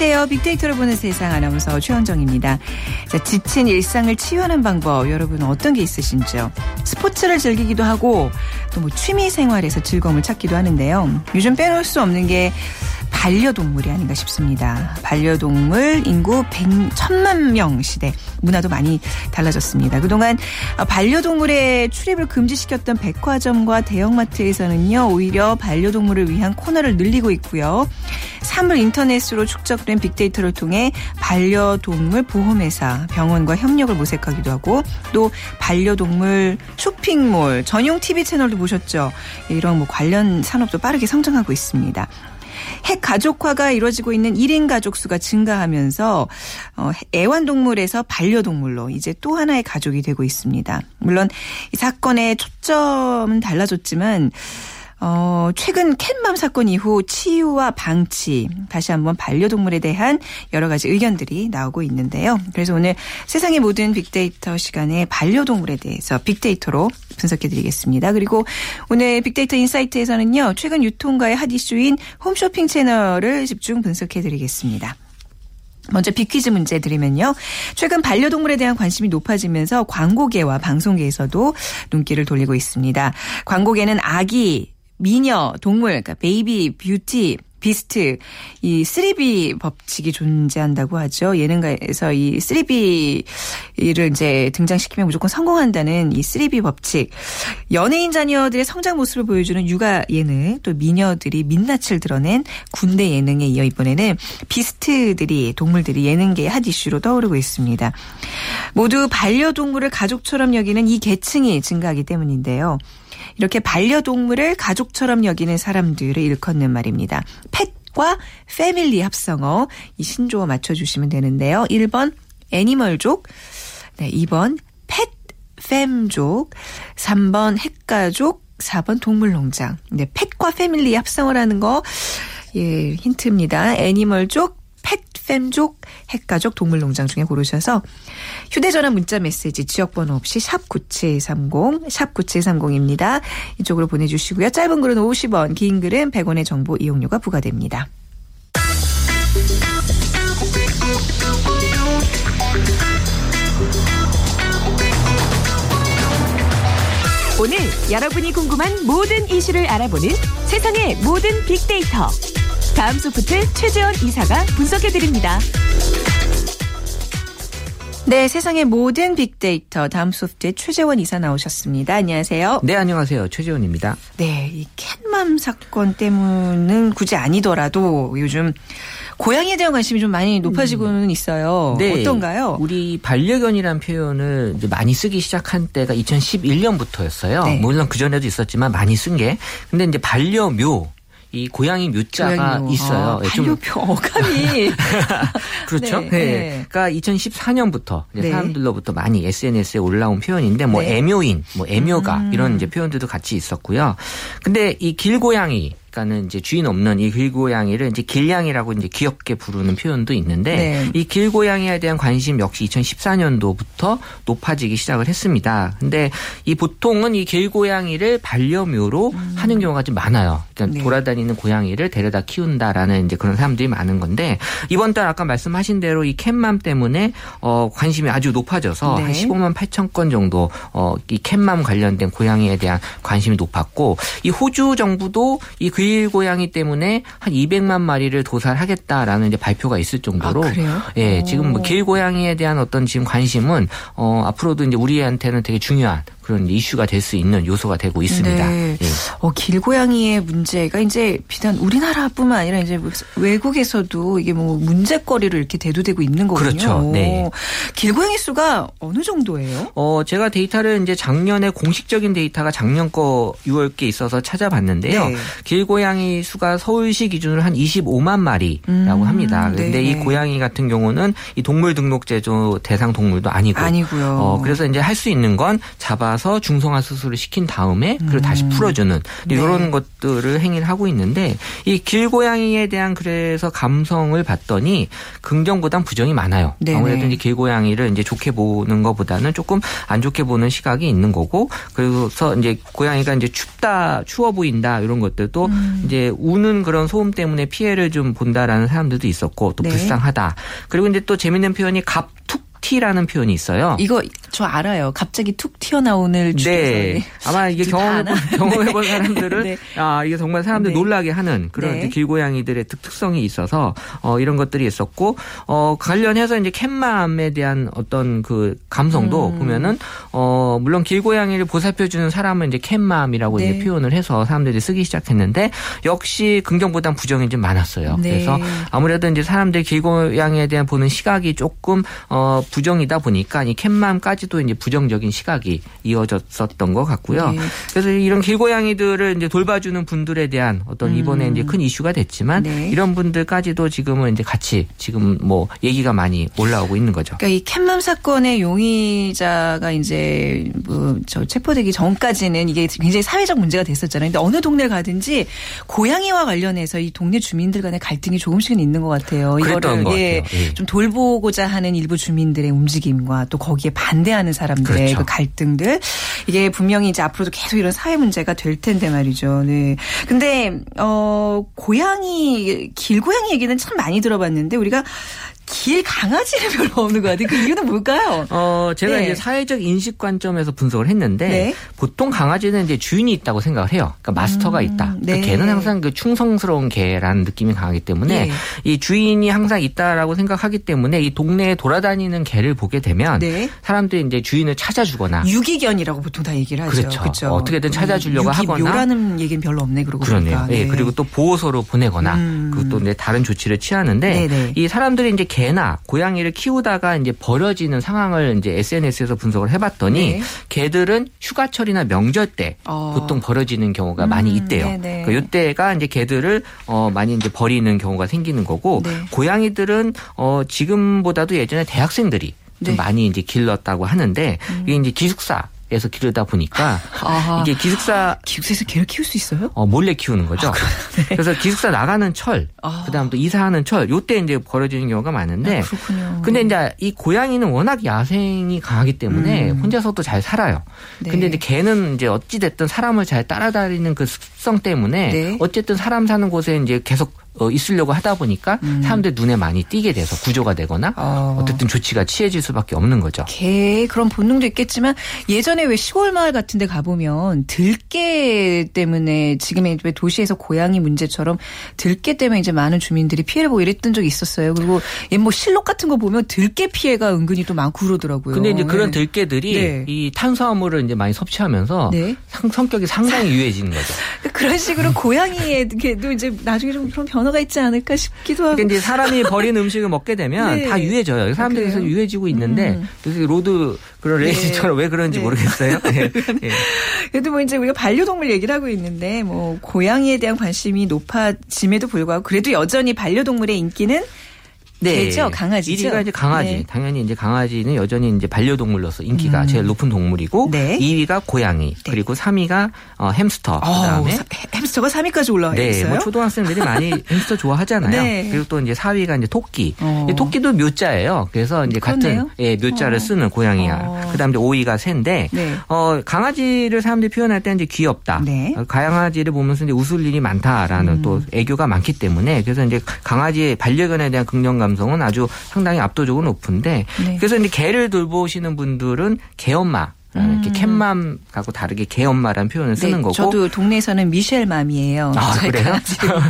안녕하세요. 빅데이터를 보는 세상 아나운서 최현정입니다. 자, 지친 일상을 치유하는 방법 여러분 어떤 게 있으신지요? 스포츠를 즐기기도 하고 또 뭐 취미 생활에서 즐거움을 찾기도 하는데요. 요즘 빼놓을 수 없는 게 반려동물이 아닌가 싶습니다. 반려동물 인구 100, 천만 명 시대 문화도 많이 달라졌습니다. 그동안 반려동물의 출입을 금지시켰던 백화점과 대형마트에서는요. 오히려 반려동물을 위한 코너를 늘리고 있고요. 사물 인터넷으로 축적된 빅데이터를 통해 반려동물 보험회사, 병원과 협력을 모색하기도 하고 또 반려동물 쇼핑몰, 전용 TV 채널도 보셨죠. 이런 뭐 관련 산업도 빠르게 성장하고 있습니다. 핵 가족화가 이루어지고 있는 1인 가족 수가 증가하면서 어, 애완동물에서 반려동물로 이제 또 하나의 가족이 되고 있습니다. 물론 이 사건의 초점은 달라졌지만 어, 최근 캣맘 사건 이후 치유와 방치, 다시 한번 반려동물에 대한 여러 가지 의견들이 나오고 있는데요. 그래서 오늘 세상의 모든 빅데이터 시간에 반려동물에 대해서 빅데이터로 분석해 드리겠습니다. 그리고 오늘 빅데이터 인사이트에서는요, 최근 유통가의 핫 이슈인 홈쇼핑 채널을 집중 분석해 드리겠습니다. 먼저 빅퀴즈 문제 드리면요. 최근 반려동물에 대한 관심이 높아지면서 광고계와 방송계에서도 눈길을 돌리고 있습니다. 광고계는 아기, 미녀, 동물, 그러니까 baby, beauty, beast 이 3B 법칙이 존재한다고 하죠. 예능가에서 이 3B를 이제 등장시키면 무조건 성공한다는 이 3B 법칙. 연예인 자녀들의 성장 모습을 보여주는 육아 예능, 또 미녀들이 민낯을 드러낸 군대 예능에 이어 이번에는 beast들이 동물들이 예능계의 hot issue로 떠오르고 있습니다. 모두 반려동물을 가족처럼 여기는 이 계층이 증가하기 때문인데요. 이렇게 반려동물을 가족처럼 여기는 사람들을 일컫는 말입니다. 펫과 패밀리 합성어 이 신조어 맞춰주시면 되는데요. 1번 애니멀족, 네, 2번 펫 팸족, 3번 핵가족, 4번 동물농장. 네, 펫과 패밀리 합성어라는 거 예, 힌트입니다. 애니멀족, 펫팸족, 핵가족, 동물농장 중에 고르셔서 휴대전화 문자 메시지 지역번호 없이 샵 9730, 샵 9730입니다. 이쪽으로 보내주시고요. 짧은 글은 50원, 긴 글은 100원의 정보 이용료가 부과됩니다. 오늘 여러분이 궁금한 모든 이슈를 알아보는 세상의 모든 빅데이터. 다음 소프트 최재원 이사가 분석해드립니다. 네, 세상의 모든 빅데이터 다음 소프트의 최재원 이사 나오셨습니다. 안녕하세요. 네, 안녕하세요. 최재원입니다. 네, 이 캣맘 사건 때문은 굳이 아니더라도 요즘 고양이에 대한 관심이 좀 많이 높아지고는 음. 있어요. 네, 어떤가요? 우리 반려견이란 표현을 많이 쓰기 시작한 때가 2011년부터였어요. 네. 물론 그 전에도 있었지만 많이 쓴 게. 근데 이제 반려묘 이 고양이 묘자가 있어요. 아, 반려표 어감이 그렇죠. 네, 네. 네. 그러니까 2014년부터 네. 사람들로부터 많이 SNS에 올라온 표현인데 뭐 네. 애묘인, 뭐 애묘가 음. 이런 이제 표현들도 같이 있었고요. 근데 이 길고양이 그러니까는 이제 주인 없는 이 길고양이를 이제 길냥이라고 이제 귀엽게 부르는 표현도 있는데 네. 이 길고양이에 대한 관심 역시 2014년도부터 높아지기 시작을 했습니다. 근데 이 보통은 이 길고양이를 반려묘로 음. 하는 경우가 좀 많아요. 그러니까 네. 돌아다니는 고양이를 데려다 키운다라는 이제 그런 사람들이 많은 건데 이번 달 아까 말씀하신 대로 이 캣맘 때문에 어 관심이 아주 높아져서 네. 한 15만 8천 건 정도 어이 캣맘 관련된 고양이에 대한 관심이 높았고 이 호주 정부도 이 그일 고양이 때문에 한 200만 마리를 도살하겠다라는 이제 발표가 있을 정도로 아, 그래요? 예, 지금 뭐 길 고양이에 대한 어떤 지금 관심은 어 앞으로도 이제 우리한테는 되게 중요한 그런 이슈가 될 수 있는 요소가 되고 있습니다. 네. 예. 어, 길고양이의 문제가 이제 비단 우리나라뿐만 아니라 이제 외국에서도 이게 뭐 문제거리로 이렇게 대두되고 있는 거군요. 그렇죠. 네. 길고양이 수가 어느 정도예요? 어, 제가 데이터를 이제 작년에 공식적인 데이터가 작년 거 6월께 있어서 찾아봤는데요. 네. 길고양이 수가 서울시 기준으로 한 25만 마리라고 음, 합니다. 그런데 이 고양이 같은 경우는 이 동물 등록 제조 대상 동물도 아니고 아니고요. 어, 그래서 이제 할 수 있는 건 잡아 나서 중성화 수술을 시킨 다음에 그리고 다시 음. 풀어주는 네. 이런 것들을 행위를 하고 있는데 이 길고양이에 대한 그래서 감성을 봤더니 긍정보단 부정이 많아요. 네네. 아무래도 이제 길고양이를 이제 좋게 보는 것보다는 조금 안 좋게 보는 시각이 있는 거고 그래서 이제 고양이가 이제 춥다 추워 보인다 이런 것들도 음. 이제 우는 그런 소음 때문에 피해를 좀 본다라는 사람들도 있었고 또 네. 불쌍하다. 그리고 이제 또 재밌는 표현이 갑툭 티라는 표현이 있어요. 이거 저 알아요. 갑자기 툭 튀어나오는 네. 아마 이게 경험해본, 경험해본 네. 사람들은 네. 아 이게 정말 사람들 네. 놀라게 하는 그런 네. 길고양이들의 특성이 있어서 어, 이런 것들이 있었고 어, 관련해서 이제 캣맘에 대한 어떤 그 감성도 음. 보면은 어, 물론 길고양이를 보살펴주는 사람은 이제 캣맘이라고 이제 네. 표현을 해서 사람들이 쓰기 시작했는데 역시 긍정보단 부정이 좀 많았어요. 네. 그래서 아무래도 이제 사람들 길고양이에 대한 보는 시각이 조금 어, 부정이다 보니까 이 캣맘까지도 이제 부정적인 시각이 이어졌었던 것 같고요. 네. 그래서 이런 길고양이들을 이제 돌봐주는 분들에 대한 어떤 이번에 음. 이제 큰 이슈가 됐지만 네. 이런 분들까지도 지금은 이제 같이 지금 뭐 얘기가 많이 올라오고 있는 거죠. 그러니까 이 캣맘 사건의 용의자가 이제 뭐 저 체포되기 전까지는 이게 굉장히 사회적 문제가 됐었잖아요. 근데 어느 동네 가든지 고양이와 관련해서 이 동네 주민들 간의 갈등이 조금씩은 있는 것 같아요. 이거를 예, 예. 좀 돌보고자 하는 일부 주민들 사람들의 움직임과 또 거기에 반대하는 사람들의 그렇죠. 그 갈등들 이게 분명히 이제 앞으로도 계속 이런 사회 문제가 될 텐데 말이죠. 네. 근데 어 고양이 길고양이 얘기는 참 많이 들어봤는데 우리가 길 강아지를 별로 없는 것 같아요. 그 이유는 뭘까요? 어, 제가 네. 이제 사회적 인식 관점에서 분석을 했는데 네. 보통 강아지는 이제 주인이 있다고 생각을 해요. 그러니까 마스터가 음, 있다. 그러니까 네. 개는 항상 그 충성스러운 개라는 느낌이 강하기 때문에 네. 이 주인이 항상 있다라고 생각하기 때문에 이 동네에 돌아다니는 개를 보게 되면 네. 사람들이 이제 주인을 찾아주거나 유기견이라고 보통 다 얘기를 하죠. 그렇죠. 그렇죠. 어떻게든 찾아주려고 하거나 묘라는 얘기는 별로 없네 그러고 그러네요. 예, 그리고 또 보호소로 보내거나 음. 그또 이제 다른 조치를 취하는데 이 사람들이 이제 개나 고양이를 키우다가 이제 버려지는 상황을 이제 SNS에서 분석을 해봤더니 네. 개들은 휴가철이나 명절 때 어. 보통 버려지는 경우가 음, 많이 있대요. 그 이때가 이제 개들을 어 많이 이제 버리는 경우가 생기는 거고 네. 고양이들은 어 지금보다도 예전에 대학생들이 좀 네. 많이 이제 길렀다고 하는데 음. 이게 이제 기숙사 에서 기르다 보니까 아, 이게 기숙사 기숙사에서 개를 키울 수 있어요? 어 몰래 키우는 거죠. 아, 네. 그래서 기숙사 나가는 철, 아. 그다음 또 이사하는 철, 요때 이제 벌어지는 경우가 많은데. 아, 그렇군요. 근데 이제 이 고양이는 워낙 야생이 강하기 때문에 음. 혼자서도 잘 살아요. 네. 근데 이제 개는 이제 어찌 됐든 사람을 잘 따라다니는 그 습성 때문에 네. 어쨌든 사람 사는 곳에 이제 계속 어, 있으려고 하다 보니까 음. 사람들 눈에 많이 띄게 돼서 구조가 되거나 어. 쨌든 조치가 취해질 수밖에 없는 거죠. 개 그런 본능도 있겠지만 예전에 왜 시골 마을 같은 데 가보면 들개 때문에 지금의 도시에서 고양이 문제처럼 들개 때문에 이제 많은 주민들이 피해를 보고 이랬던 적이 있었어요. 그리고 옛뭐 실록 같은 거 보면 들개 피해가 은근히 또 많고 그러더라고요. 근데 이제 그런 네. 들개들이 네. 이 탄수화물을 이제 많이 섭취하면서 네. 상, 성격이 상당히 유해지는 거죠. 그런 식으로 고양이에도 이제 나중에 좀 그런 변화 변화가 있지 않을까 싶기도 하고. 그러니까 이제 사람이 버린 음식을 먹게 되면 네. 다 유해져요. 사람들에서 아, 유해지고 있는데 음. 그래서 로드 그런 네. 레이스처럼 네. 왜 그런지 네. 모르겠어요. 네. 네. 그래도 뭐 이제 우리가 반려동물 얘기를 하고 있는데 뭐 고양이에 대한 관심이 높아짐에도 불구하고 그래도 여전히 반려동물의 인기는 네. 개죠, 강아지죠. 1위가 이제 강아지. 네. 당연히 이제 강아지는 여전히 이제 반려동물로서 인기가 음. 제일 높은 동물이고 네. 2위가 고양이, 네. 그리고 3위가 어, 햄스터. 그다음에 어, 햄스터가 3위까지 올라와 네, 있어요. 뭐 초등학생들이 많이 햄스터 좋아하잖아요. 네. 그리고 또 이제 4위가 이제 토끼. 어. 토끼도 묘자예요. 그래서 이제 그렇네요. 같은 예, 묘자를 어. 쓰는 고양이야. 어. 그다음에 5위가 새인데 네. 어, 강아지를 사람들이 표현할 때 이제 귀엽다. 네. 어, 강아지를 보면서 이제 웃을 일이 많다라는 음. 또 애교가 많기 때문에 그래서 이제 강아지의 반려견에 대한 긍정감 감성은 아주 상당히 압도적으로 높은데 네. 그래서 이제 개를 돌보시는 분들은 개엄마 음. 이렇게 캣맘 하고 다르게 개엄마라는 표현을 네, 쓰는 거고. 저도 동네에서는 미셸맘이에요. 아, 그래요?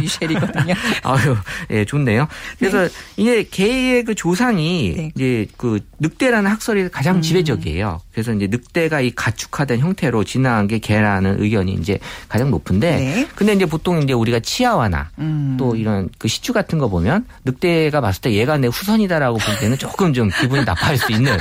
미셸이거든요. 아유, 예, 좋네요. 그래서 네. 이게 개의 그 조상이 네. 이제 그 늑대라는 학설이 가장 음. 지배적이에요. 그래서 이제 늑대가 이 가축화된 형태로 진화한 게 개라는 의견이 이제 가장 높은데. 네. 근데 이제 보통 이제 우리가 치아와나 음. 또 이런 그 시추 같은 거 보면 늑대가 봤을 때 얘가 내 후손이다라고 볼 때는 조금 좀 기분이 나빠할 수 있는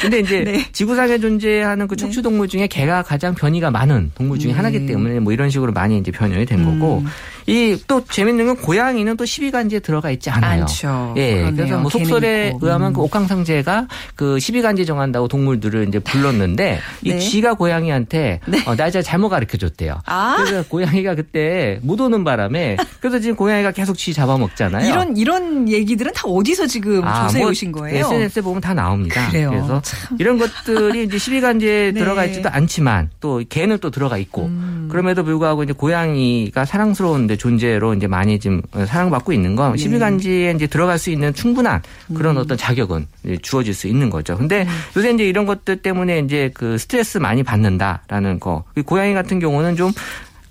근데 이제 네. 지구상에 존재 하는 그 네. 척추 동물 중에 개가 가장 변이가 많은 동물 중에 음. 하나이기 때문에 뭐 이런 식으로 많이 이제 변형이 된 거고 음. 이 또 재밌는 건 고양이는 또 12간지에 들어가 있지 않아요. 않죠. 예. 그러네요. 그래서 뭐 속설에 의하면 그 음. 옥황상제가 그 12간지 정한다고 동물들을 이제 불렀는데 네. 이 쥐가 고양이한테 네. 어, 날짜 잘못 가르쳐 줬대요. 아? 그래서 고양이가 그때 못 오는 바람에 그래서 지금 고양이가 계속 쥐 잡아먹잖아요. 이런 이런 얘기들은 다 어디서 지금 아, 조사해 뭐 오신 거예요? SNS에 보면 다 나옵니다. 그래요. 그래서 참. 이런 것들이 이제 12간지에 네. 들어가 있지도 않지만 또 개는 또 들어가 있고 음. 그럼에도 불구하고 이제 고양이가 사랑스러운 존재로 이제 많이 지금 사랑받고 있는 건 네. 12간지에 이제 들어갈 수 있는 충분한 그런 음. 어떤 자격은 주어질 수 있는 거죠. 근데 음. 요새 이제 이런 것들 때문에 이제 그 스트레스 많이 받는다라는 거. 고양이 같은 경우는 좀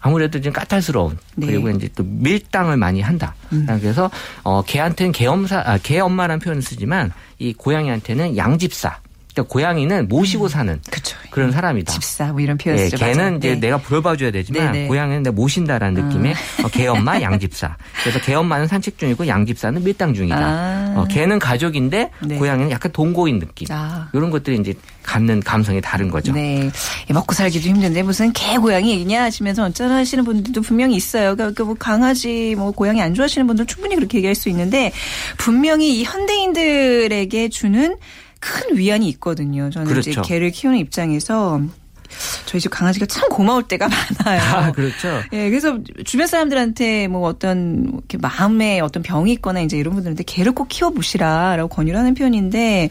아무래도 좀 까탈스러운 네. 그리고 이제 또 밀당을 많이 한다. 음. 그래서 어 개한테는 개엄사 아, 개엄마라는 표현을 쓰지만 이 고양이한테는 양집사 그러니까 고양이는 모시고 음. 사는 그쵸. 그런 사람이다. 집사 뭐 이런 표현 쓰죠. 네, 개는 이제 네. 내가 불러봐줘야 되지만 네네. 고양이는 내가 모신다라는 음. 느낌의 어, 개엄마 양집사. 그래서 개엄마는 산책 중이고 양집사는 밀당 중이다. 아. 어, 개는 가족인데 네. 고양이는 약간 동거인 느낌. 아. 이런 것들이 이제 갖는 감성이 다른 거죠. 네. 먹고 살기도 힘든데 무슨 개 고양이 얘기냐 하시면서 어쩌나 하시는 분들도 분명히 있어요. 그러니까 뭐 강아지 뭐 고양이 안 좋아하시는 분들 충분히 그렇게 얘기할 수 있는데 분명히 이 현대인들에게 주는 큰 위안이 있거든요. 저는 그렇죠. 이제 개를 키우는 입장에서 저희 집 강아지가 참 고마울 때가 많아요. 아, 그렇죠. 예, 그래서 주변 사람들한테 뭐 어떤 이렇게 마음에 어떤 병이 있거나 이제 이런 분들한테 개를 꼭 키워보시라라고 권유를 하는 편인데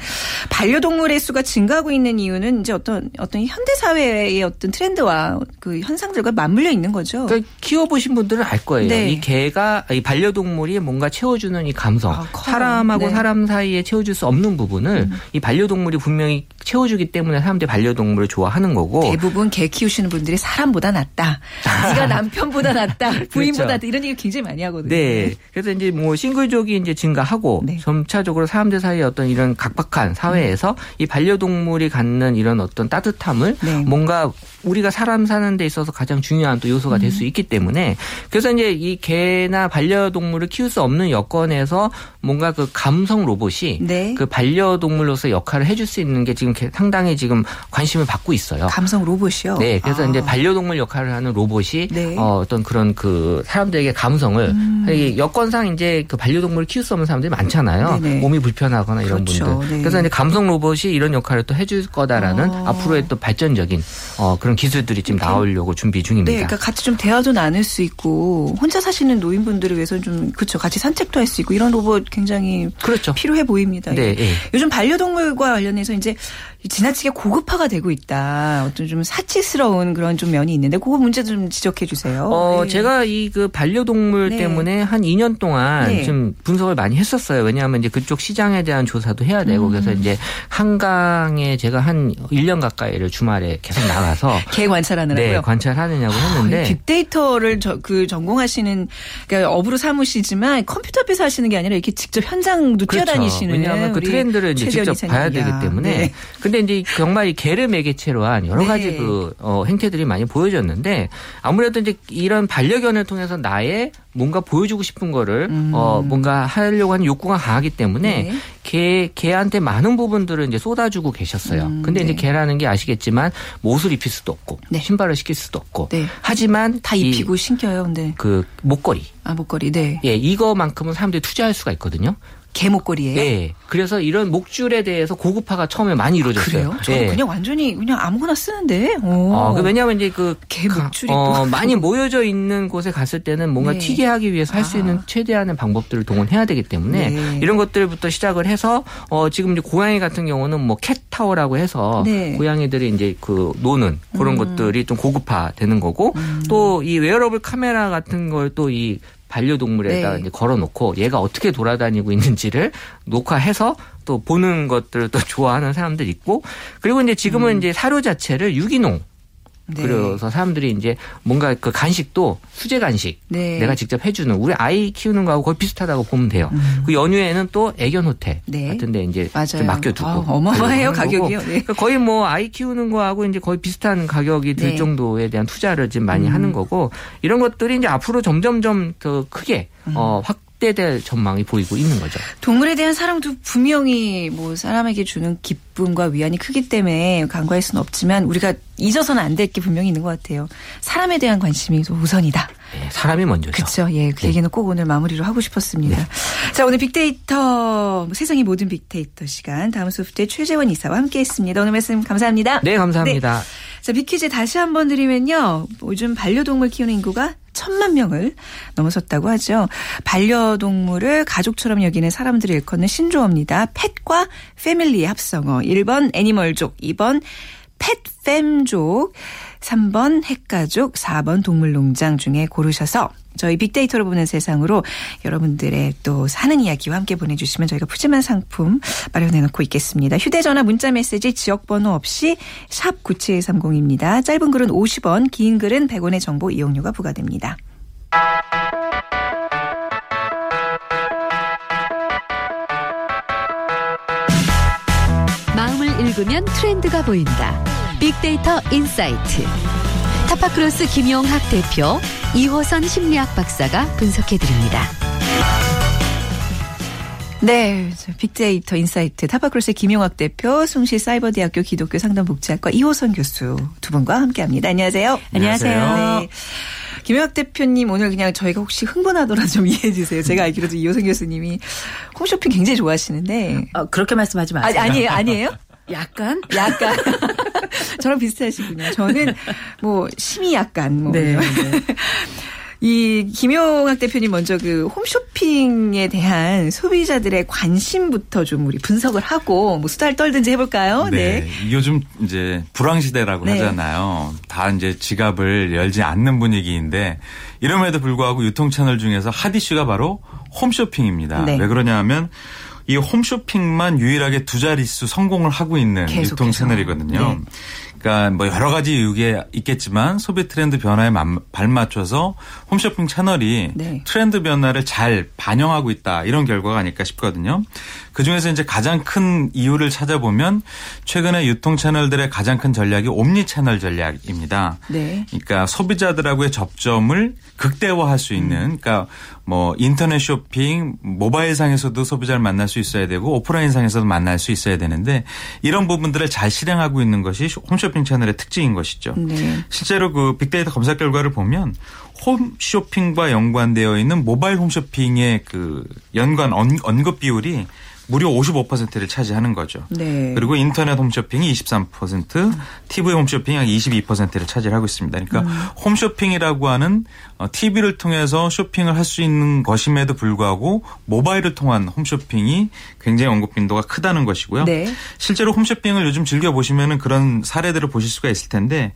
반려동물의 수가 증가하고 있는 이유는 이제 어떤 어떤 현대 사회의 어떤 트렌드와 그 현상들과 맞물려 있는 거죠. 그러니까 키워보신 분들은 알 거예요. 네. 이 개가 이 반려동물이 뭔가 채워주는 이 감성, 아, 사람하고 네. 사람 사이에 채워줄 수 없는 부분을 음. 이 반려동물이 분명히 채워주기 때문에 사람들이 반려동물을 좋아하는 거고 대부분 개 키우시는 분들이 사람보다 낫다. 네가 남편보다 낫다. 그렇죠. 부인보다 낫다. 이런 얘기 굉장히 많이 하거든요. 네. 그래서 이제 뭐 싱글족이 이제 증가하고 네. 점차적으로 사람들 사이에 어떤 이런 각박한 사회에서 음. 이 반려동물이 갖는 이런 어떤 따뜻함을 네. 뭔가 우리가 사람 사는 데 있어서 가장 중요한 또 요소가 될수 음. 있기 때문에 그래서 이제 이 개나 반려동물을 키울 수 없는 여건에서 뭔가 그 감성 로봇이 네. 그 반려동물로서 역할을 해줄 수 있는 게 지금 상당히 지금 관심을 받고 있어요. 감성 로봇이요? 네. 그래서 아. 이제 반려동물 역할을 하는 로봇이 네. 어, 어떤 그런 그 사람들에게 감성을 음. 여건상 이제 그 반려동물을 키울 수 없는 사람들이 많잖아요. 네네. 몸이 불편하거나 이런 그렇죠. 분들. 네. 그래서 이제 감성 로봇이 이런 역할을 또 해줄 거다라는 아. 앞으로의 또 발전적인 어, 그런 기술들이 지금 나오려고 준비 중입니다. 네, 그러니까 같이 좀 대화도 나눌 수 있고 혼자 사시는 노인분들을 위해서 좀 그렇죠. 같이 산책도 할 수 있고 이런 로봇 굉장히 그렇죠. 필요해 보입니다. 네, 예. 요즘 반려동물과 관련해서 이제 지나치게 고급화가 되고 있다. 어떤 좀 사치스러운 그런 좀 면이 있는데 그거 문제 좀 지적해 주세요. 어, 네. 제가 이 그 반려동물 네. 때문에 한 2년 동안 네. 좀 분석을 많이 했었어요. 왜냐하면 이제 그쪽 시장에 대한 조사도 해야 되고 음. 그래서 이제 한강에 제가 한 1년 가까이를 주말에 계속 나가서 개 관찰하느라고요. 네, 관찰하느냐고 했는데 아, 빅데이터를 저, 그 전공하시는 그러니까 업으로 삼으시지만 컴퓨터 앞에서 하시는 게 아니라 이렇게 직접 현장도 그렇죠. 뛰어다니시는 왜냐하면 그 트렌드를 이제 직접 이사님이야. 봐야 되기 때문에 네. 근데 이제 정말 이 개를 매개체로 한 여러 가지 네. 그 어, 행태들이 많이 보여졌는데 아무래도 이제 이런 반려견을 통해서 나의 뭔가 보여주고 싶은 거를 음. 어 뭔가 하려고 하는 욕구가 강하기 때문에 네. 개 개한테 많은 부분들을 이제 쏟아주고 계셨어요. 음, 근데 네. 이제 개라는 게 아시겠지만 뭐 옷을 입힐 수도 없고 네. 신발을 시킬 수도 없고 네. 하지만 다 입히고 신겨요. 근데 그 목걸이 아 목걸이 네. 예 이거만큼은 사람들이 투자할 수가 있거든요. 개목걸이에요? 네. 그래서 이런 목줄에 대해서 고급화가 처음에 많이 이루어졌어요. 아, 그래요? 저는 네. 그냥 완전히 그냥 아무거나 쓰는데. 어, 그 왜냐하면 이제 그 개목줄이 어, 많이 모여져 있는 곳에 갔을 때는 뭔가 네. 튀게 하기 위해서 할수 아. 있는 최대한의 방법들을 동원해야 되기 때문에 네. 이런 것들부터 시작을 해서 어, 지금 이제 고양이 같은 경우는 뭐 cat tower라고 해서 네. 고양이들이 이제 그 노는 그런 음. 것들이 좀 고급화되는 거고 음. 또이 웨어러블 카메라 같은 걸 또 이 반려동물에다 네. 이제 걸어놓고 얘가 어떻게 돌아다니고 있는지를 녹화해서 또 보는 것들을 또 좋아하는 사람들 있고 그리고 이제 지금은 음. 이제 사료 자체를 유기농 네. 그래서 사람들이 이제 뭔가 그 간식도 수제 간식 네. 내가 직접 해주는 우리 아이 키우는 거하고 거의 비슷하다고 보면 돼요. 음. 그 연휴에는 또 애견 호텔 네. 같은데 이제 좀 맡겨두고 아, 어마어마해요 가격이요. 네. 그러니까 거의 뭐 아이 키우는 거하고 이제 거의 비슷한 가격이 들 네. 정도에 대한 투자를 지금 많이 음. 하는 거고 이런 것들이 이제 앞으로 점점점 더 크게 음. 어, 확 확대될 전망이 보이고 있는 거죠. 동물에 대한 사랑도 분명히 뭐 사람에게 주는 깊 기쁨과 위안이 크기 때문에 간과할 수는 없지만 우리가 잊어서는 안 될 게 분명히 있는 것 같아요. 사람에 대한 관심이 우선이다. 네, 사람이 먼저죠. 그렇죠. 예, 그 네. 얘기는 꼭 오늘 마무리로 하고 싶었습니다. 네. 자, 오늘 빅데이터 세상의 모든 빅데이터 시간 다음 소프트의 최재원 이사와 함께했습니다. 오늘 말씀 감사합니다. 네, 감사합니다. 네. 자, 빅퀴즈 다시 한번 드리면요. 요즘 반려동물 키우는 인구가 천만 명을 넘어섰다고 하죠. 반려동물을 가족처럼 여기는 사람들을 일컫는 신조어입니다. 펫과 패밀리의 합성어. 1번 애니멀족, 2번 펫팸족, 3번 핵가족, 4번 동물농장 중에 고르셔서 저희 빅데이터로 보는 세상으로 여러분들의 또 사는 이야기와 함께 보내주시면 저희가 푸짐한 상품 마련해놓고 있겠습니다. 휴대전화 문자메시지 지역번호 없이 샵 9730입니다. 짧은 글은 50원, 긴 글은 100원의 정보 이용료가 부과됩니다. 마음을 읽으면 트렌드가 보인다. big data insight. 타파크로스 김용학 대표, 이호선 심리학 박사가 분석해 드립니다. 네, big data insight 타파크로스의 김용학 대표, 숭실 사이버대학교 기독교 상담복지학과 이호선 교수 두 분과 함께 합니다. 안녕하세요. 안녕하세요. 안녕하세요. 네. 김용학 대표님 오늘 그냥 저희가 혹시 흥분하더라도 좀 이해해 주세요. 제가 알기로도 이호선 교수님이 홈쇼핑 굉장히 좋아하시는데. 어, 그렇게 말씀하지 마세요. 아니, 아니에요? 아니에요? 약간? 약간. 저랑 비슷하시군요. 저는 뭐 심이 약간 뭐. 네. 네. 이 김용학 대표님 먼저 그 홈쇼핑에 대한 소비자들의 관심부터 좀 우리 분석을 하고 뭐 수다를 떨든지 해볼까요? 네. 네. 요즘 이제 불황 시대라고 네. 하잖아요. 다 이제 지갑을 열지 않는 분위기인데 이름에도 불구하고 유통 채널 중에서 핫 이슈가 바로 홈쇼핑입니다. 네. 왜 그러냐하면 이 홈쇼핑만 유일하게 두 자릿수 성공을 하고 있는 유통 채널이거든요. 네. 그러니까 뭐 여러 가지 이유가 있겠지만 소비 트렌드 변화에 발맞춰서 홈쇼핑 채널이 네. 트렌드 변화를 잘 반영하고 있다 이런 결과가 아닐까 싶거든요. 그 중에서 이제 가장 큰 이유를 찾아보면 최근에 유통 채널들의 가장 큰 전략이 옴니 채널 전략입니다. 네. 그러니까 소비자들하고의 접점을 극대화할 수 있는 그러니까 뭐 인터넷 쇼핑, 모바일 상에서도 소비자를 만날 수 있어야 되고 오프라인 상에서도 만날 수 있어야 되는데 이런 부분들을 잘 실행하고 있는 것이 홈쇼핑 채널의 특징인 것이죠. 네. 실제로 그 빅데이터 검사 결과를 보면 홈쇼핑과 연관되어 있는 모바일 홈쇼핑의 그 연관 언급 비율이 무려 55%를 차지하는 거죠. 네. 그리고 인터넷 홈쇼핑이 23%, 음. TV 홈쇼핑이 한 22%를 차지하고 있습니다. 그러니까 음. 홈쇼핑이라고 하는 TV를 어, 통해서 쇼핑을 할 수 있는 것임에도 불구하고 모바일을 통한 홈쇼핑이 굉장히 언급 빈도가 크다는 것이고요. 네. 실제로 홈쇼핑을 요즘 즐겨 보시면은 그런 사례들을 보실 수가 있을 텐데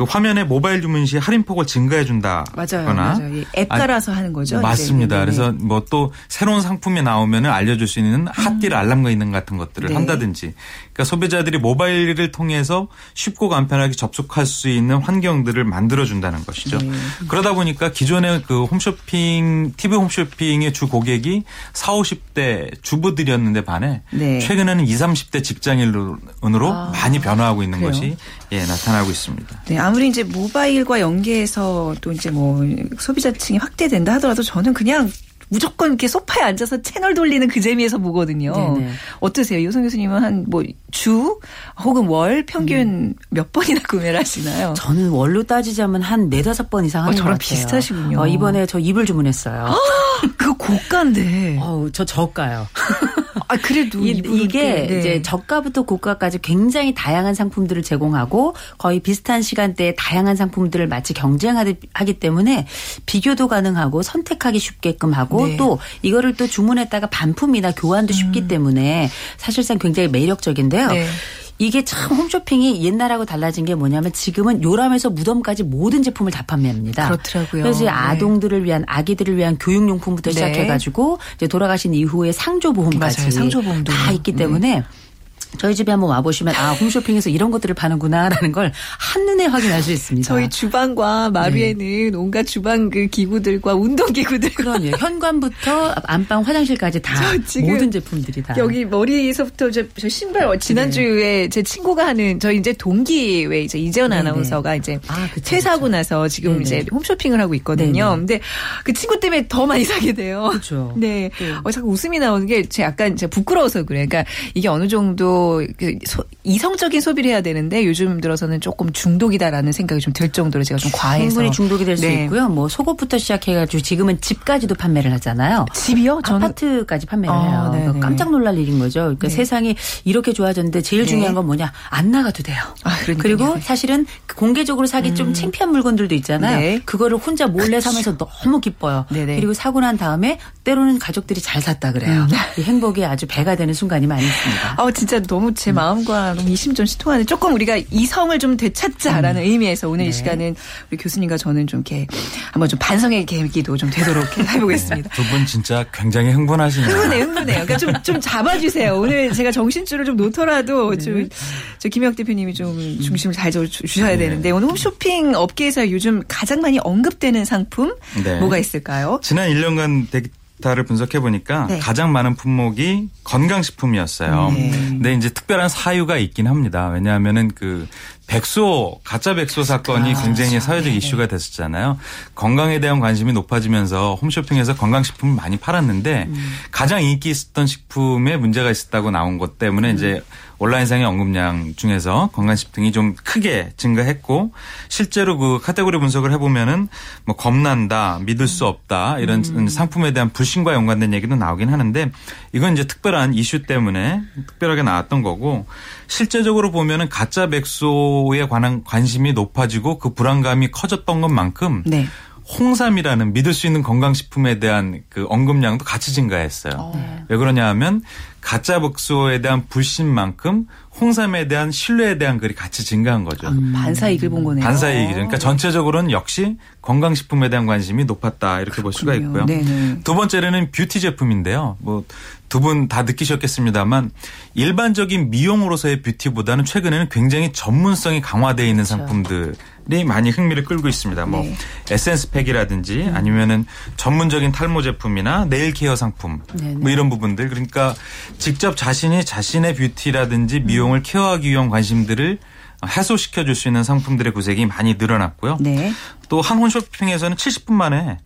그 화면에 모바일 주문 시 할인폭을 증가해 준다거나. 앱 따라서 아, 하는 거죠. 맞습니다. 이제. 그래서 뭐 또 새로운 상품이 나오면 알려줄 수 있는 핫딜 음. 알람과 있는 같은 것들을 네. 한다든지 그러니까 소비자들이 모바일을 통해서 쉽고 간편하게 접속할 수 있는 환경들을 만들어 준다는 것이죠. 네. 그러다 보니까 기존의 그 홈쇼핑 TV 홈쇼핑의 주 고객이 4, 50대 주부들이었는데 반해 네. 최근에는 20, 30대 직장인으로 아. 많이 변화하고 있는 그래요? 것이 예, 나타나고 있습니다. 네, 아무리 이제 모바일과 연계해서 또 이제 뭐 소비자층이 확대된다 하더라도 저는 그냥 무조건 이렇게 소파에 앉아서 채널 돌리는 그 재미에서 보거든요. 네네. 어떠세요? 이호성 교수님은 한 뭐 주 혹은 월 평균 음. 몇 번이나 구매를 하시나요? 저는 월로 따지자면 한 네다섯 번 이상 하는 어, 저랑 비슷하시군요. 어, 이번에 저 이불 주문했어요. 그 고가인데. 어, 저 저가요. 아, 그래도 이, 게 네. 이제 저가부터 고가까지 굉장히 다양한 상품들을 제공하고 거의 비슷한 시간대에 다양한 상품들을 마치 경쟁하기 때문에 비교도 가능하고 선택하기 쉽게끔 하고 네. 또 이거를 또 주문했다가 반품이나 교환도 쉽기 음. 때문에 사실상 굉장히 매력적인데요. 네. 이게 참 홈쇼핑이 옛날하고 달라진 게 뭐냐면 지금은 요람에서 무덤까지 모든 제품을 다 판매합니다. 그렇더라고요. 그래서 네. 아동들을 위한 아기들을 위한 교육용품부터 네. 시작해가지고 이제 돌아가신 이후에 상조보험까지 상조보험도 다 있기 때문에 네. 저희 집에 한번 와보시면 아 홈쇼핑에서 이런 것들을 파는구나라는 걸 한눈에 확인할 수 있습니다. 저희 주방과 마루에는 네. 온갖 주방 그 기구들과 운동 기구들 그럼요. 현관부터 안방 화장실까지 다 모든 제품들이 다 여기 머리에서부터 저, 저 신발 지난주에 네. 제 친구가 하는 저희 이제 동기 왜 이제 이재현 네, 네. 아나운서가 이제 아, 그쵸, 퇴사하고 그쵸. 나서 지금 네네. 이제 홈쇼핑을 하고 있거든요. 네네. 근데 그 친구 때문에 더 많이 사게 돼요. 그렇죠. 네. 네. 어, 자꾸 웃음이 나오는 게 제 약간 제가 부끄러워서 그래. 그러니까 이게 어느 정도 또그 이성적인 소비를 해야 되는데 요즘 들어서는 조금 중독이다라는 생각이 좀 들 정도로 제가 좀 과해서 충분히 중독이 될수 네. 있고요. 뭐 속옷부터 시작해가지고 지금은 집까지도 판매를 하잖아요. 집이요? 저는 아파트까지 판매를 아, 해요. 그러니까 깜짝 놀랄 일인 거죠. 그러니까 네. 세상이 이렇게 좋아졌는데 제일 네. 중요한 건 뭐냐? 안 나가도 돼요. 아, 그리고 사실은 공개적으로 사기 음. 좀 창피한 물건들도 있잖아요. 네. 그거를 혼자 몰래 그렇죠. 사면서 너무 기뻐요. 네네. 그리고 사고 난 다음에 때로는 가족들이 잘 샀다 그래요. 음. 이 행복이 아주 배가 되는 순간이 많이 있습니다. 아, 진짜 너무 제 음. 마음과 너무 이심전심통하는 조금 우리가 이성을 좀 되찾자라는 음. 의미에서 오늘 네. 이 시간은 우리 교수님과 저는 좀 이렇게 한번 좀 반성의 계기도 좀 되도록 해보겠습니다. 네. 두분 진짜 굉장히 흥분하시네요. 흥분해, 흥분해요. 그러니까 좀, 좀 잡아주세요. 오늘 제가 정신줄을 좀 놓더라도 네. 좀, 저 김혁 대표님이 좀 중심을 잘 주셔야 네. 되는데 오늘 홈쇼핑 업계에서 요즘 가장 많이 언급되는 상품 네. 뭐가 있을까요? 지난 1년간 데이터를 분석해 보니까 네. 가장 많은 품목이 건강식품이었어요. 네. 근데 이제 특별한 사유가 있긴 합니다. 왜냐하면은 그 백소 가짜 백소 사건이 아, 굉장히 그렇죠. 사회적 네. 이슈가 됐었잖아요. 건강에 대한 관심이 높아지면서 홈쇼핑에서 건강식품을 많이 팔았는데 음. 가장 인기 있었던 식품에 문제가 있었다고 나온 것 때문에 음. 이제 온라인상의 언급량 중에서 건강식 등이 좀 크게 증가했고 실제로 그 카테고리 분석을 해보면은 뭐 겁난다, 믿을 수 없다 이런 음. 상품에 대한 불신과 연관된 얘기도 나오긴 하는데 이건 이제 특별한 이슈 때문에 특별하게 나왔던 거고 실제적으로 보면은 가짜 백소에 관한 관심이 높아지고 그 불안감이 커졌던 것만큼 네. 홍삼이라는 믿을 수 있는 건강식품에 대한 그 언급량도 같이 증가했어요. 어. 왜 그러냐 하면 가짜 백소에 대한 불신만큼 홍삼에 대한 신뢰에 대한 글이 같이 증가한 거죠. 음. 반사이익을 본 거네요. 반사이익이죠. 그러니까 전체적으로는 역시 건강식품에 대한 관심이 높았다 이렇게 그렇군요. 볼 수가 있고요. 네네. 두 번째로는 뷰티 제품인데요. 뭐 두 분 다 느끼셨겠습니다만 일반적인 미용으로서의 뷰티보다는 최근에는 굉장히 전문성이 강화되어 있는 그렇죠. 상품들 이 많이 흥미를 끌고 있습니다. 뭐 네. 에센스 팩이라든지 음. 아니면은 전문적인 탈모 제품이나 nail care 상품 네네. 뭐 이런 부분들 그러니까 직접 자신이 자신의 뷰티라든지 미용을 care하기 위한 관심들을 해소시켜 줄 수 있는 상품들의 구색이 많이 늘어났고요. 네. 또한 홈쇼핑에서는 70분 만에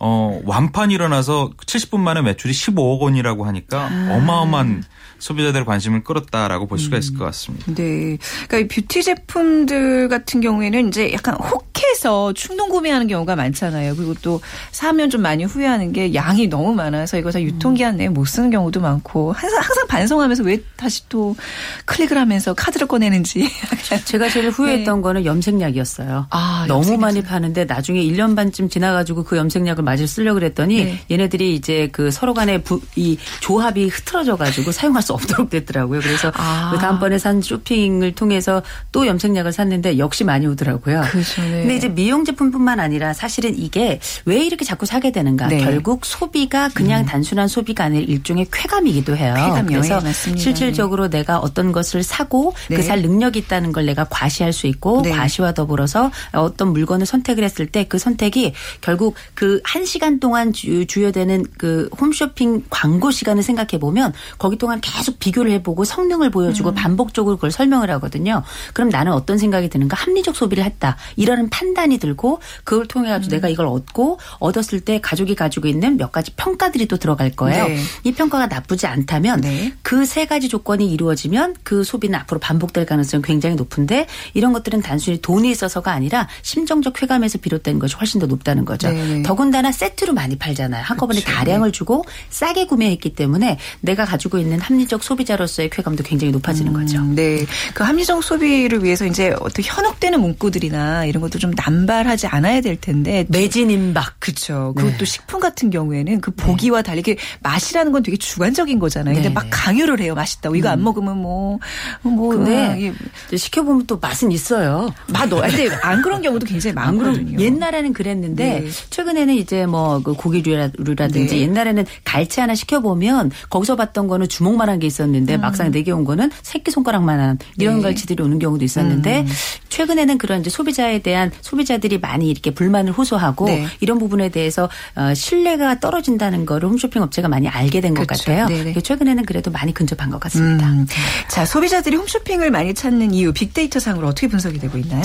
어, 완판이 일어나서 70분 만에 매출이 15억 원이라고 하니까 아. 어마어마한 소비자들의 관심을 끌었다라고 볼 수가 있을 것 같습니다. 네. 그러니까 뷰티 제품들 같은 경우에는 이제 약간 혹해서 충동 구매하는 경우가 많잖아요. 그리고 또 사면 좀 많이 후회하는 게 양이 너무 많아서 이거 다 유통기한 내에 못 쓰는 경우도 많고 항상, 항상 반성하면서 왜 다시 또 클릭을 하면서 카드를 꺼내는지. 제가 제일 후회했던 네. 거는 염색약이었어요. 아, 너무 염색약. 많이 파는데 나중에 1년 반쯤 지나가지고 그 염색약을 맞을 쓰려고 그랬더니 네. 얘네들이 이제 그 서로 간에 부, 이 조합이 흐트러져 가지고 사용할 수 없도록 됐더라고요. 그래서 아. 그 다음번에 산 쇼핑을 통해서 또 염색약을 샀는데 역시 많이 오더라고요. 그렇죠. 네. 근데 이제 미용 제품뿐만 아니라 사실은 이게 왜 이렇게 자꾸 사게 되는가? 네. 결국 소비가 그냥 음. 단순한 소비가 아니라 일종의 쾌감이기도 해요. 쾌감이요. 그래서 네, 실질적으로 내가 어떤 것을 사고 네. 그살 능력이 있다는 걸 내가 과시할 수 있고 네. 과시와 더불어서 어떤 물건을 선택을 했을 때 그 선택이 결국 그 한 시간 동안 주, 주요되는 그 홈쇼핑 광고 시간을 생각해 보면 거기 동안 계속 비교를 해보고 성능을 보여주고 음. 반복적으로 그걸 설명을 하거든요. 그럼 나는 어떤 생각이 드는가? 합리적 소비를 했다. 이러는 판단이 들고 그걸 통해 가지고 음. 내가 이걸 얻고 얻었을 때 가족이 가지고 있는 몇 가지 평가들이 또 들어갈 거예요. 네. 이 평가가 나쁘지 않다면 네. 그세 가지 조건이 이루어지면 그 소비는 앞으로 반복될 가능성이 굉장히 높은데 이런 것들은 단순히 돈이 있어서가 아니라 심정적 쾌감에서 비롯된 것이 훨씬 더 높다는 거죠. 네. 더군다나 세트로 많이 팔잖아요. 한꺼번에 그렇죠. 다량을 주고 싸게 구매했기 때문에 내가 가지고 있는 합리적 합리적 소비자로서의 쾌감도 굉장히 높아지는 음, 거죠. 네. 그 합리적 소비를 위해서 이제 어떤 현혹되는 문구들이나 이런 것도 좀 남발하지 않아야 될 텐데 매진 임박. 그렇죠. 그리고 네. 또 식품 같은 경우에는 그 보기와 네. 달리 게 맛이라는 건 되게 주관적인 거잖아요. 근데 네. 막 강요를 해요. 맛있다고. 이거 안 음. 먹으면 뭐, 뭐. 근데 아, 시켜 보면 또 맛은 있어요. 맛, 근데 안 그런 경우도 굉장히 많거든요. 옛날에는 그랬는데 네. 최근에는 이제 뭐 그 고기류라든지 네. 옛날에는 갈치 하나 시켜 보면 거기서 봤던 거는 주먹만한 게 있었는데 음. 막상 내게 온 거는 새끼 손가락만한 이런 네. 갈치들이 오는 경우도 있었는데 음. 최근에는 그런 이제 소비자에 대한 소비자들이 많이 이렇게 불만을 호소하고 네. 이런 부분에 대해서 어, 신뢰가 떨어진다는 거를 홈쇼핑 업체가 많이 알게 된것 그렇죠. 같아요. 네네. 최근에는 그래도 많이 근접한 것 같습니다. 음. 자 소비자들이 홈쇼핑을 많이 찾는 이유 빅데이터 상으로 어떻게 분석이 되고 있나요?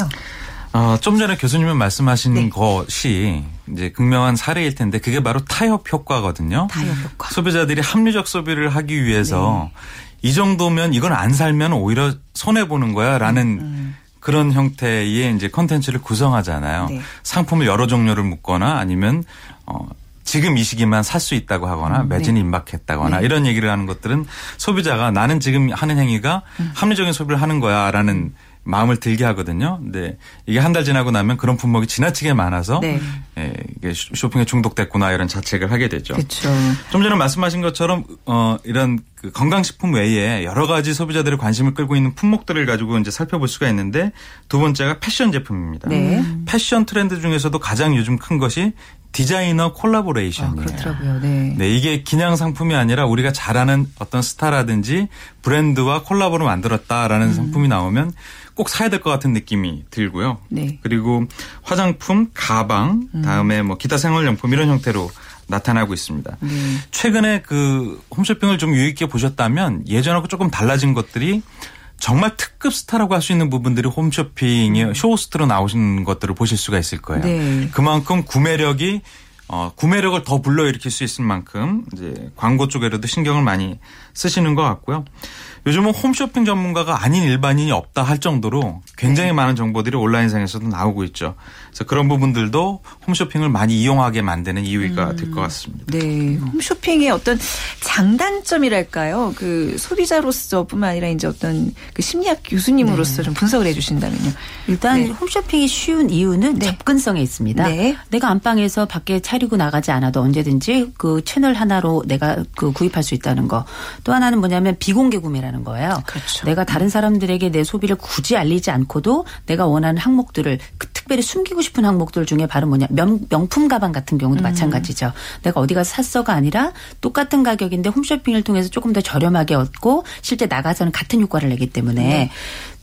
어, 좀 전에 교수님은 말씀하신 네. 것이 이제 극명한 사례일 텐데 그게 바로 타협 효과거든요. 타협 효과. 소비자들이 합리적 소비를 하기 위해서 네. 이 정도면 이건 안 살면 오히려 손해 보는 거야라는 음. 그런 형태의 이제 컨텐츠를 구성하잖아요. 네. 상품을 여러 종류를 묶거나 아니면 어 지금 이 시기만 살 수 있다고 하거나 음, 매진이 네. 임박했다거나 네. 이런 얘기를 하는 것들은 소비자가 나는 지금 하는 행위가 음. 합리적인 소비를 하는 거야라는 마음을 들게 하거든요. 근데 이게 한 달 지나고 나면 그런 품목이 지나치게 많아서 네. 예, 이게 쇼핑에 중독됐구나 이런 자책을 하게 되죠. 그렇죠. 좀 전에 말씀하신 것처럼 어 이런 그 건강식품 외에 여러 가지 소비자들의 관심을 끌고 있는 품목들을 가지고 이제 살펴볼 수가 있는데 두 번째가 패션 제품입니다. 네. 패션 트렌드 중에서도 가장 요즘 큰 것이 디자이너 collaboration이에요. 아, 그렇더라고요. 네. 네, 이게 그냥 상품이 아니라 우리가 잘 아는 어떤 스타라든지 브랜드와 collabo를 만들었다라는 음. 상품이 나오면 꼭 사야 될 것 같은 느낌이 들고요. 네. 그리고 화장품, 가방, 음. 다음에 뭐 기타 생활용품 이런 형태로 나타나고 있습니다. 네. 최근에 그 홈쇼핑을 좀 유익 있게 보셨다면 예전하고 조금 달라진 것들이 정말 특급 스타라고 할 수 있는 부분들이 홈쇼핑에 음. 쇼호스트로 나오신 것들을 보실 수가 있을 거예요. 네. 그만큼 구매력이 어, 구매력을 더 불러일으킬 수 있을 만큼 이제 광고 쪽에라도 신경을 많이 쓰시는 것 같고요. 요즘은 홈쇼핑 전문가가 아닌 일반인이 없다 할 정도로 굉장히 네. 많은 정보들이 온라인상에서도 나오고 있죠. 그래서 그런 부분들도 홈쇼핑을 많이 이용하게 만드는 이유가 음. 될것 같습니다. 네. 홈쇼핑의 어떤 장단점이랄까요? 그 소비자로서뿐만 아니라 이제 어떤 그 심리학 교수님으로서 네. 좀 분석을 해 주신다면요. 일단 네. 홈쇼핑이 쉬운 이유는 네. 접근성에 있습니다. 네. 내가 안방에서 밖에 차리고 나가지 않아도 언제든지 그 채널 하나로 내가 그 구입할 수 있다는 거. 또 하나는 뭐냐면 비공개 구매라는 거예요. 그렇죠. 내가 다른 사람들에게 내 소비를 굳이 알리지 않고도 내가 원하는 항목들을 그 특별히 숨기고 싶은 항목들 중에 바로 뭐냐 명, 명품 가방 같은 경우도 음. 마찬가지죠. 내가 어디 가서 샀어가 아니라 똑같은 가격인데 홈쇼핑을 통해서 조금 더 저렴하게 얻고 실제 나가서는 같은 효과를 내기 때문에 네.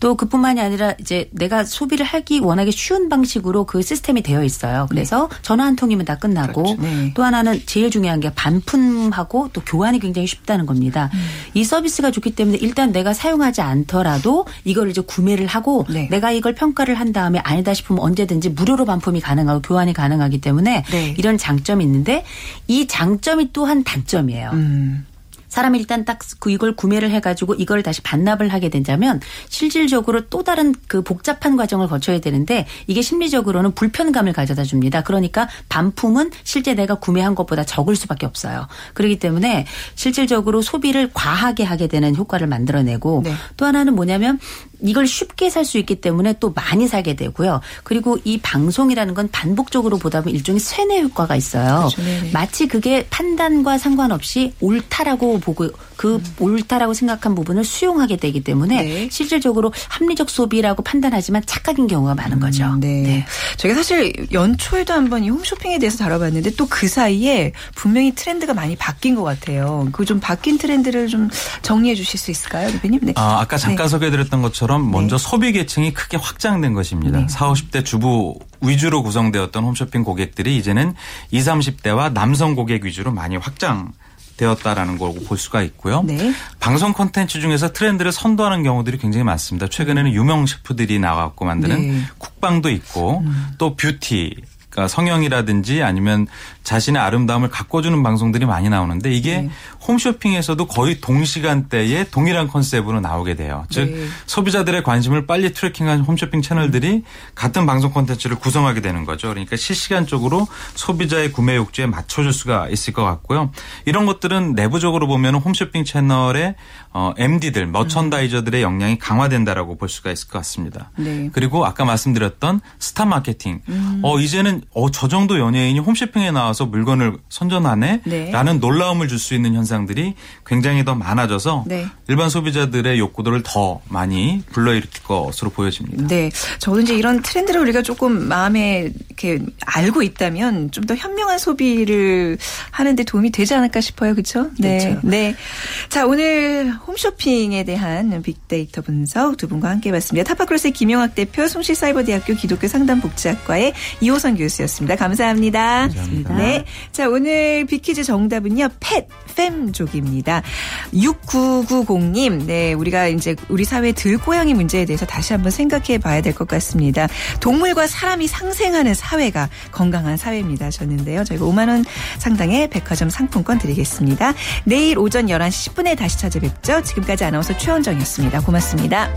또 그뿐만이 아니라 이제 내가 소비를 하기 워낙에 쉬운 방식으로 그 시스템이 되어 있어요. 그래서 네. 전화 한 통이면 다 끝나고 그렇죠. 네. 또 하나는 제일 중요한 게 반품하고 또 교환이 굉장히 쉽다는 겁니다. 음. 이 서비스가 좋기 때문에 일단 내가 사용하지 않더라도 이걸 이제 구매를 하고 네. 내가 이걸 평가를 한 다음에 아니다 싶으면 언제든지 무료로 반품이 가능하고 교환이 가능하기 때문에 네. 이런 장점이 있는데 이 장점이 또한 단점이에요. 음. 사람이 일단 딱그 이걸 구매를 해가지고 이걸 다시 반납을 하게 된다면 실질적으로 또 다른 그 복잡한 과정을 거쳐야 되는데 이게 심리적으로는 불편감을 가져다 줍니다. 그러니까 반품은 실제 내가 구매한 것보다 적을 수밖에 없어요. 그렇기 때문에 실질적으로 소비를 과하게 하게 되는 효과를 만들어내고 네. 또 하나는 뭐냐면 이걸 쉽게 살 수 있기 때문에 또 많이 사게 되고요. 그리고 이 방송이라는 건 반복적으로 보다 보면 일종의 쇠뇌 효과가 있어요. 그렇죠. 네. 마치 그게 판단과 상관없이 옳다라고 보고 그 음. 옳다라고 생각한 부분을 수용하게 되기 때문에 네. 실질적으로 합리적 소비라고 판단하지만 착각인 경우가 많은 거죠. 음, 네. 네. 저희가 사실 연초에도 한번 이 홈쇼핑에 대해서 다뤄봤는데 또 그 사이에 분명히 트렌드가 많이 바뀐 것 같아요. 그 좀 바뀐 트렌드를 좀 정리해 주실 수 있을까요, 대표님? 네. 아, 아까 잠깐 네. 소개해드렸던 것처럼 것처럼 먼저 네. 소비 계층이 크게 확장된 것입니다. 네. 40, 50대 주부 위주로 구성되었던 홈쇼핑 고객들이 이제는 20, 30대와 남성 고객 위주로 많이 확장 되었다라는 걸볼 수가 있고요. 네. 방송 콘텐츠 중에서 트렌드를 선도하는 경우들이 굉장히 많습니다. 최근에는 유명 셰프들이 나와갖고 만드는 네. 국방도 있고 음. 또 뷰티 그러니까 성형이라든지 아니면 자신의 아름다움을 가꿔주는 방송들이 많이 나오는데 이게 네. 홈쇼핑에서도 거의 동시간대에 동일한 컨셉으로 나오게 돼요. 즉 네. 소비자들의 관심을 빨리 트래킹한 홈쇼핑 채널들이 음. 같은 방송 콘텐츠를 구성하게 되는 거죠. 그러니까 실시간적으로 소비자의 구매 욕구에 맞춰줄 수가 있을 것 같고요. 이런 것들은 내부적으로 보면 홈쇼핑 채널의 어, MD들, 머천다이저들의 역량이 강화된다라고 볼 수가 있을 것 같습니다. 네. 그리고 아까 말씀드렸던 스타 마케팅. 음. 어, 이제는 어, 저 정도 연예인이 홈쇼핑에 나와 서 물건을 선전하네? 네. 라는 놀라움을 줄 수 있는 현상들이 굉장히 더 많아져서 네. 일반 소비자들의 욕구들을 더 많이 불러일으킬 것으로 보여집니다. 네. 저도 이제 이런 트렌드를 우리가 조금 마음에 이렇게 알고 있다면 좀 더 현명한 소비를 하는데 도움이 되지 않을까 싶어요. 그렇죠? 네. 그렇죠. 네. 자, 오늘 홈쇼핑에 대한 big data 분석 두 분과 함께 해봤습니다. 타파크로스의 김용학 대표, 숭실사이버대학교 기독교 상담복지학과의 이호선 교수 교수였습니다. 감사합니다. 감사합니다. 네. 자, 오늘 비키즈 정답은요. pet, fam족입니다. 6990님, 네, 우리가 이제 우리 사회 들고양이 문제에 대해서 다시 한번 생각해 봐야 될 것 같습니다. 동물과 사람이 상생하는 사회가 건강한 사회입니다. 셨는데요. 저희가 5만 원 상당의 백화점 상품권 드리겠습니다. 내일 오전 11시 10분에 다시 찾아뵙죠. 지금까지 아나운서 최원정이었습니다. 고맙습니다.